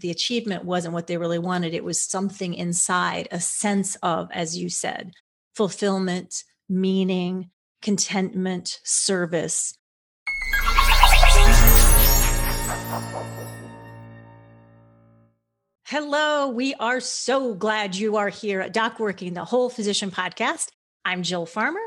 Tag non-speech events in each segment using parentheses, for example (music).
the achievement wasn't what they really wanted. It was something inside, a sense of, as you said, fulfillment, meaning, contentment, service. Hello, we are so glad you are here at Doc Working, the Whole Physician Podcast. I'm Jill Farmer,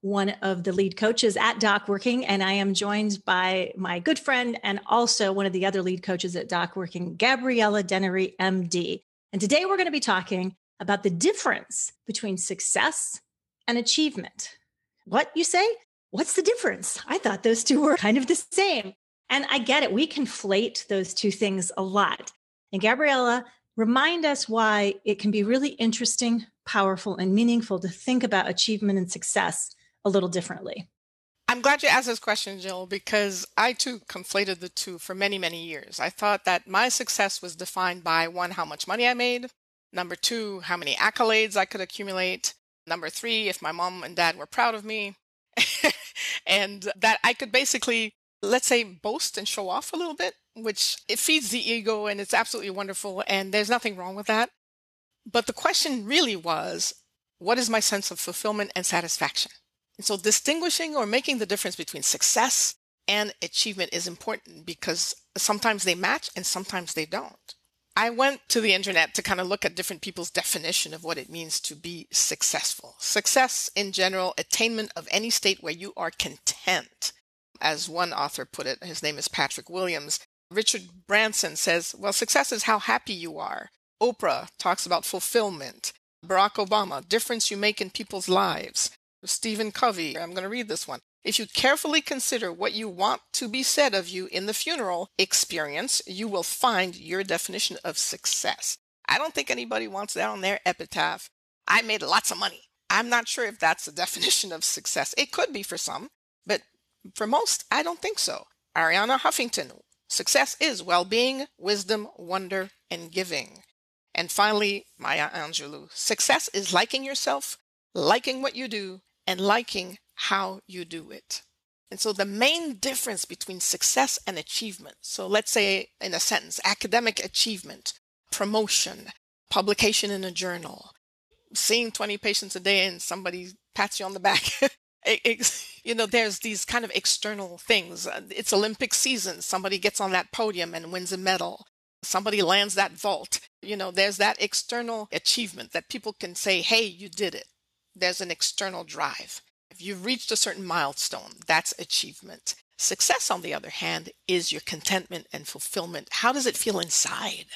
one of the lead coaches at Doc Working, and I am joined by my good friend and also one of the other lead coaches at Doc Working, Gabriella Dennery, MD. And today we're going to be talking about the difference between success and achievement. What you say? What's the difference? I thought those two were kind of the same. And I get it. We conflate those two things a lot. And Gabriella, remind us why it can be really interesting, powerful, and meaningful to think about achievement and success a little differently. I'm glad you asked this question, Jill, because I too conflated the two for many, many years. I thought that my success was defined by one, how much money I made, number two, how many accolades I could accumulate, number three, if my mom and dad were proud of me, (laughs) and that I could basically, let's say, boast and show off a little bit which it feeds the ego and it's absolutely wonderful and there's nothing wrong with that. But the question really was, what is my sense of fulfillment and satisfaction? And so distinguishing or making the difference between success and achievement is important because sometimes they match and sometimes they don't. I went to the internet to kind of look at different people's definition of what it means to be successful. Success in general, attainment of any state where you are content. As one author put it, his name is Patrick Williams, Richard Branson says, well, success is how happy you are. Oprah talks about fulfillment. Barack Obama, difference you make in people's lives. Stephen Covey, I'm going to read this one. If you carefully consider what you want to be said of you in the funeral experience, you will find your definition of success. I don't think anybody wants that on their epitaph. I made lots of money. I'm not sure if that's the (laughs) definition of success. It could be for some, but for most, I don't think so. Arianna Huffington, Success is well being, wisdom, wonder, and giving. And finally, Maya Angelou success is liking yourself, liking what you do, and liking how you do it. And so the main difference between success and achievement, so let's say in a sentence, academic achievement, promotion, publication in a journal, seeing 20 patients a day and somebody pats you on the back, (laughs) you know, there's these kind of external things. It's Olympic season. Somebody gets on that podium and wins a medal. Somebody lands that vault. You know, there's that external achievement that people can say, hey, you did it. There's an external drive. If you've reached a certain milestone, that's achievement. Success, on the other hand, is your contentment and fulfillment. How does it feel inside?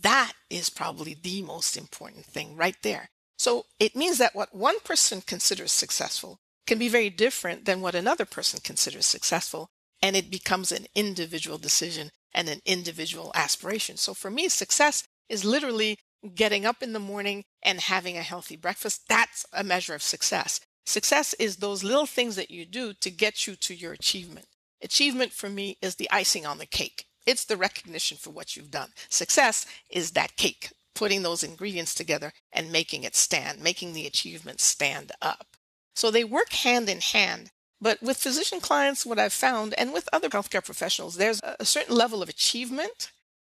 That is probably the most important thing right there. So it means that what one person considers successful can be very different than what another person considers successful. And it becomes an individual decision and an individual aspiration. So for me, success is literally getting up in the morning and having a healthy breakfast. That's a measure of success. Success is those little things that you do to get you to your achievement. Achievement for me is the icing on the cake. It's the recognition for what you've done. Success is that cake, putting those ingredients together and making it stand, making the achievement stand up. So they work hand in hand. But with physician clients, what I've found, and with other healthcare professionals, there's a certain level of achievement,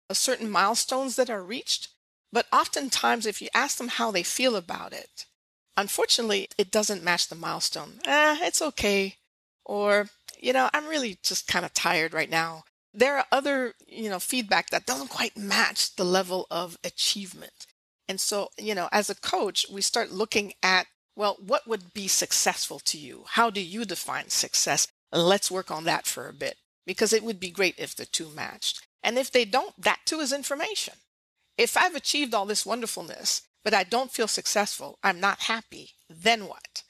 a certain milestones that are reached. But oftentimes, if you ask them how they feel about it, unfortunately, it doesn't match the milestone. Ah, it's okay. Or, you know, I'm really just kind of tired right now. There are other, you know, feedback that doesn't quite match the level of achievement. And so, you know, as a coach, we start looking at well, what would be successful to you? How do you define success? Let's work on that for a bit because it would be great if the two matched. And if they don't, that too is information. If I've achieved all this wonderfulness, but I don't feel successful, I'm not happy, then what?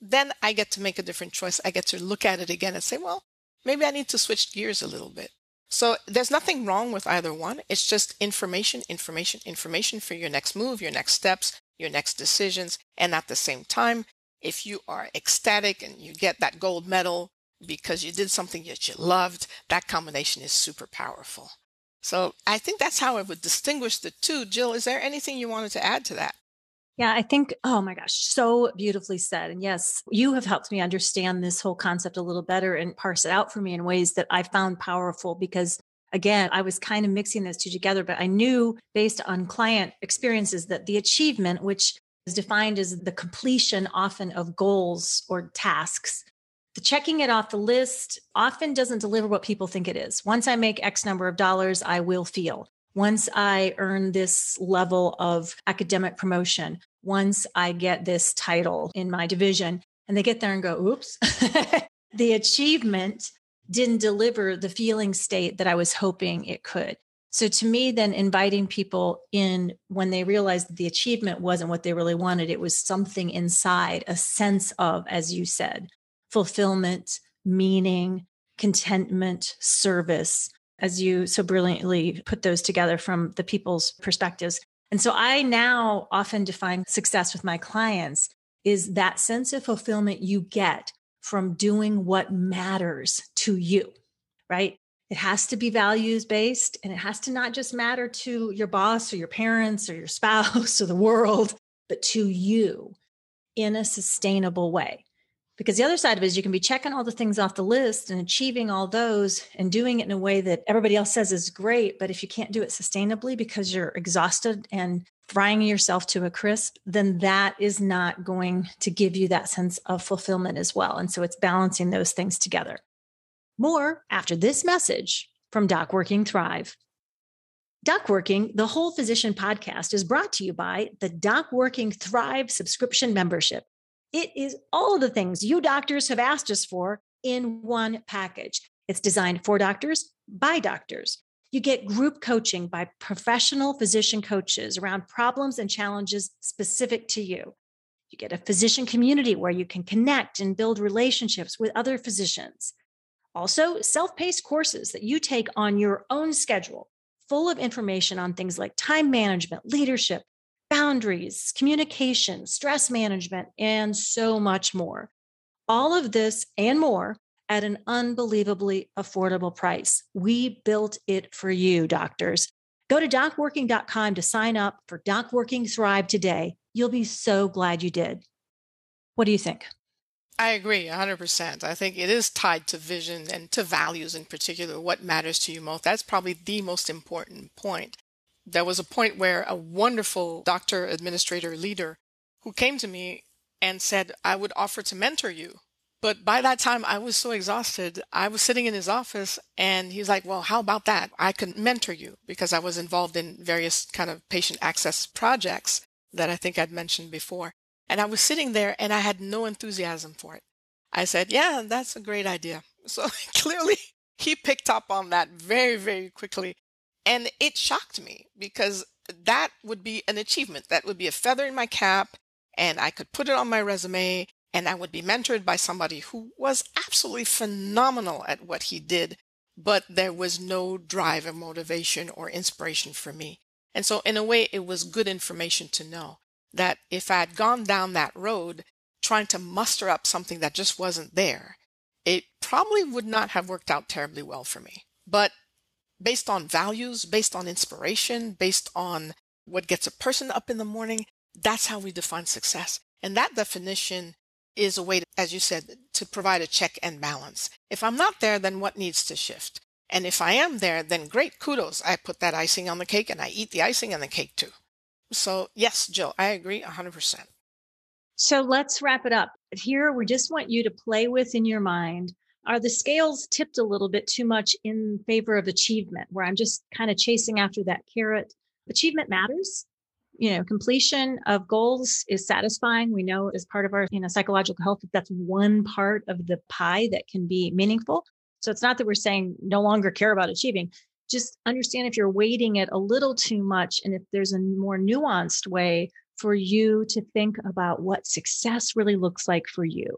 Then I get to make a different choice. I get to look at it again and say, well, maybe I need to switch gears a little bit. So there's nothing wrong with either one. It's just information, information, information for your next move, your next steps, your next decisions. And at the same time, if you are ecstatic and you get that gold medal because you did something that you loved, that combination is super powerful. So I think that's how I would distinguish the two. Jill, is there anything you wanted to add to that? Yeah, I think, oh my gosh, so beautifully said. And yes, you have helped me understand this whole concept a little better and parse it out for me in ways that I found powerful because again, I was kind of mixing those two together, but I knew based on client experiences that the achievement, which is defined as the completion often of goals or tasks, the checking it off the list often doesn't deliver what people think it is. Once I make X number of dollars, I will feel. Once I earn this level of academic promotion, once I get this title in my division, and they get there and go, oops, (laughs) the achievement didn't deliver the feeling state that I was hoping it could. So to me, then inviting people in when they realized that the achievement wasn't what they really wanted, it was something inside, a sense of, as you said, fulfillment, meaning, contentment, service, as you so brilliantly put those together from the people's perspectives. And so I now often define success with my clients is that sense of fulfillment you get from doing what matters to you, right? It has to be values based and it has to not just matter to your boss or your parents or your (laughs) spouse or the world, but to you in a sustainable way. Because the other side of it is you can be checking all the things off the list and achieving all those and doing it in a way that everybody else says is great. But if you can't do it sustainably because you're exhausted and frying yourself to a crisp, then that is not going to give you that sense of fulfillment as well. And so it's balancing those things together. More after this message from Doc Working Thrive. Doc Working, the Whole Physician podcast, is brought to you by the Doc Working Thrive subscription membership. It is all of the things you doctors have asked us for in one package. It's designed for doctors by doctors. You get group coaching by professional physician coaches around problems and challenges specific to you. You get a physician community where you can connect and build relationships with other physicians. Also, self paced courses that you take on your own schedule, full of information on things like time management, leadership, boundaries, communication, stress management, and so much more. All of this and more at an unbelievably affordable price. We built it for you, doctors. Go to docworking.com to sign up for DocWorking Thrive today. You'll be so glad you did. What do you think? I agree 100%. I think it is tied to vision and to values in particular, what matters to you most. That's probably the most important point there was a point where a wonderful doctor, administrator, leader who came to me and said, I would offer to mentor you. But by that time, I was so exhausted. I was sitting in his office and he's like, well, how about that? I can mentor you because I was involved in various kind of patient access projects that I think I'd mentioned before. And I was sitting there and I had no enthusiasm for it. I said, yeah, that's a great idea. So (laughs) clearly he picked up on that very, very quickly and it shocked me because that would be an achievement. That would be a feather in my cap, and I could put it on my resume, and I would be mentored by somebody who was absolutely phenomenal at what he did, but there was no drive or motivation or inspiration for me. And so, in a way, it was good information to know that if I had gone down that road trying to muster up something that just wasn't there, it probably would not have worked out terribly well for me. But based on values, based on inspiration, based on what gets a person up in the morning. That's how we define success. And that definition is a way, to, as you said, to provide a check and balance. If I'm not there, then what needs to shift? And if I am there, then great, kudos. I put that icing on the cake and I eat the icing and the cake too. So, yes, Jill, I agree 100%. So let's wrap it up. Here, we just want you to play with in your mind are the scales tipped a little bit too much in favor of achievement where i'm just kind of chasing after that carrot. Achievement matters. You know completion of goals is satisfying. We know as part of our you know psychological health that that's one part of the pie that can be meaningful. So it's not that we're saying no longer care about achieving. Just understand if you're weighting it a little too much and if there's a more nuanced way for you to think about what success really looks like for you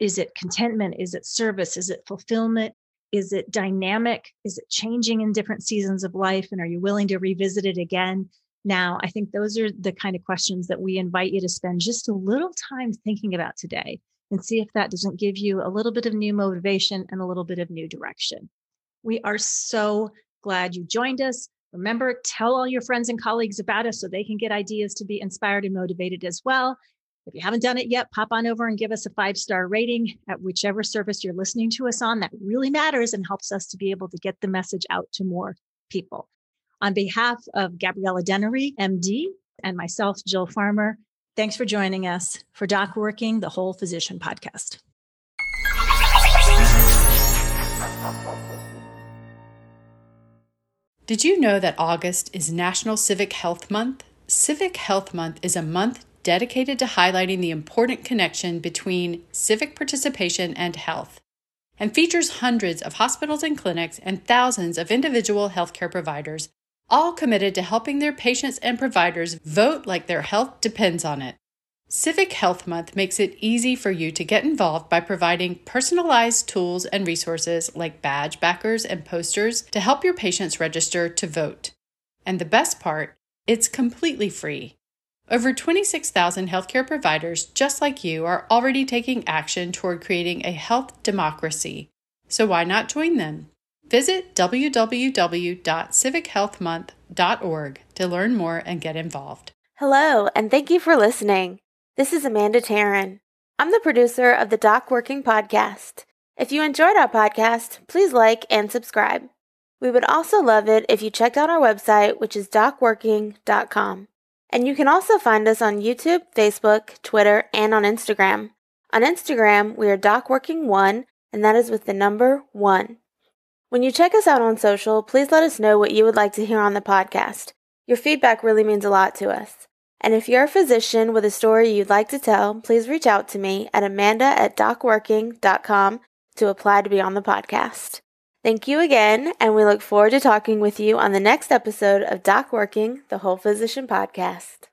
is it contentment? Is it service? Is it fulfillment? Is it dynamic? Is it changing in different seasons of life? And are you willing to revisit it again? Now, I think those are the kind of questions that we invite you to spend just a little time thinking about today and see if that doesn't give you a little bit of new motivation and a little bit of new direction. We are so glad you joined us. Remember, tell all your friends and colleagues about us so they can get ideas to be inspired and motivated as well. If you haven't done it yet, pop on over and give us a five star rating at whichever service you're listening to us on. That really matters and helps us to be able to get the message out to more people. On behalf of Gabriella Dennery, MD, and myself, Jill Farmer, thanks for joining us for Doc Working, the Whole Physician podcast. Did you know that August is National Civic Health Month? Civic Health Month is a month dedicated to highlighting the important connection between civic participation and health, and features hundreds of hospitals and clinics and thousands of individual healthcare providers, all committed to helping their patients and providers vote like their health depends on it. Civic Health Month makes it easy for you to get involved by providing personalized tools and resources like badge backers and posters to help your patients register to vote. And the best part, it's completely free. Over 26,000 healthcare providers just like you are already taking action toward creating a health democracy. So why not join them? Visit www.civichealthmonth.org to learn more and get involved. Hello, and thank you for listening. This is Amanda Taryn. I'm the producer of the Doc Working Podcast. If you enjoyed our podcast, please like and subscribe. We would also love it if you checked out our website, which is docworking.com. And you can also find us on YouTube, Facebook, Twitter, and on Instagram. On Instagram, we are docworking1, and that is with the number 1. When you check us out on social, please let us know what you would like to hear on the podcast. Your feedback really means a lot to us. And if you're a physician with a story you'd like to tell, please reach out to me at amanda at docworking.com to apply to be on the podcast. Thank you again, and we look forward to talking with you on the next episode of Doc Working, the Whole Physician Podcast.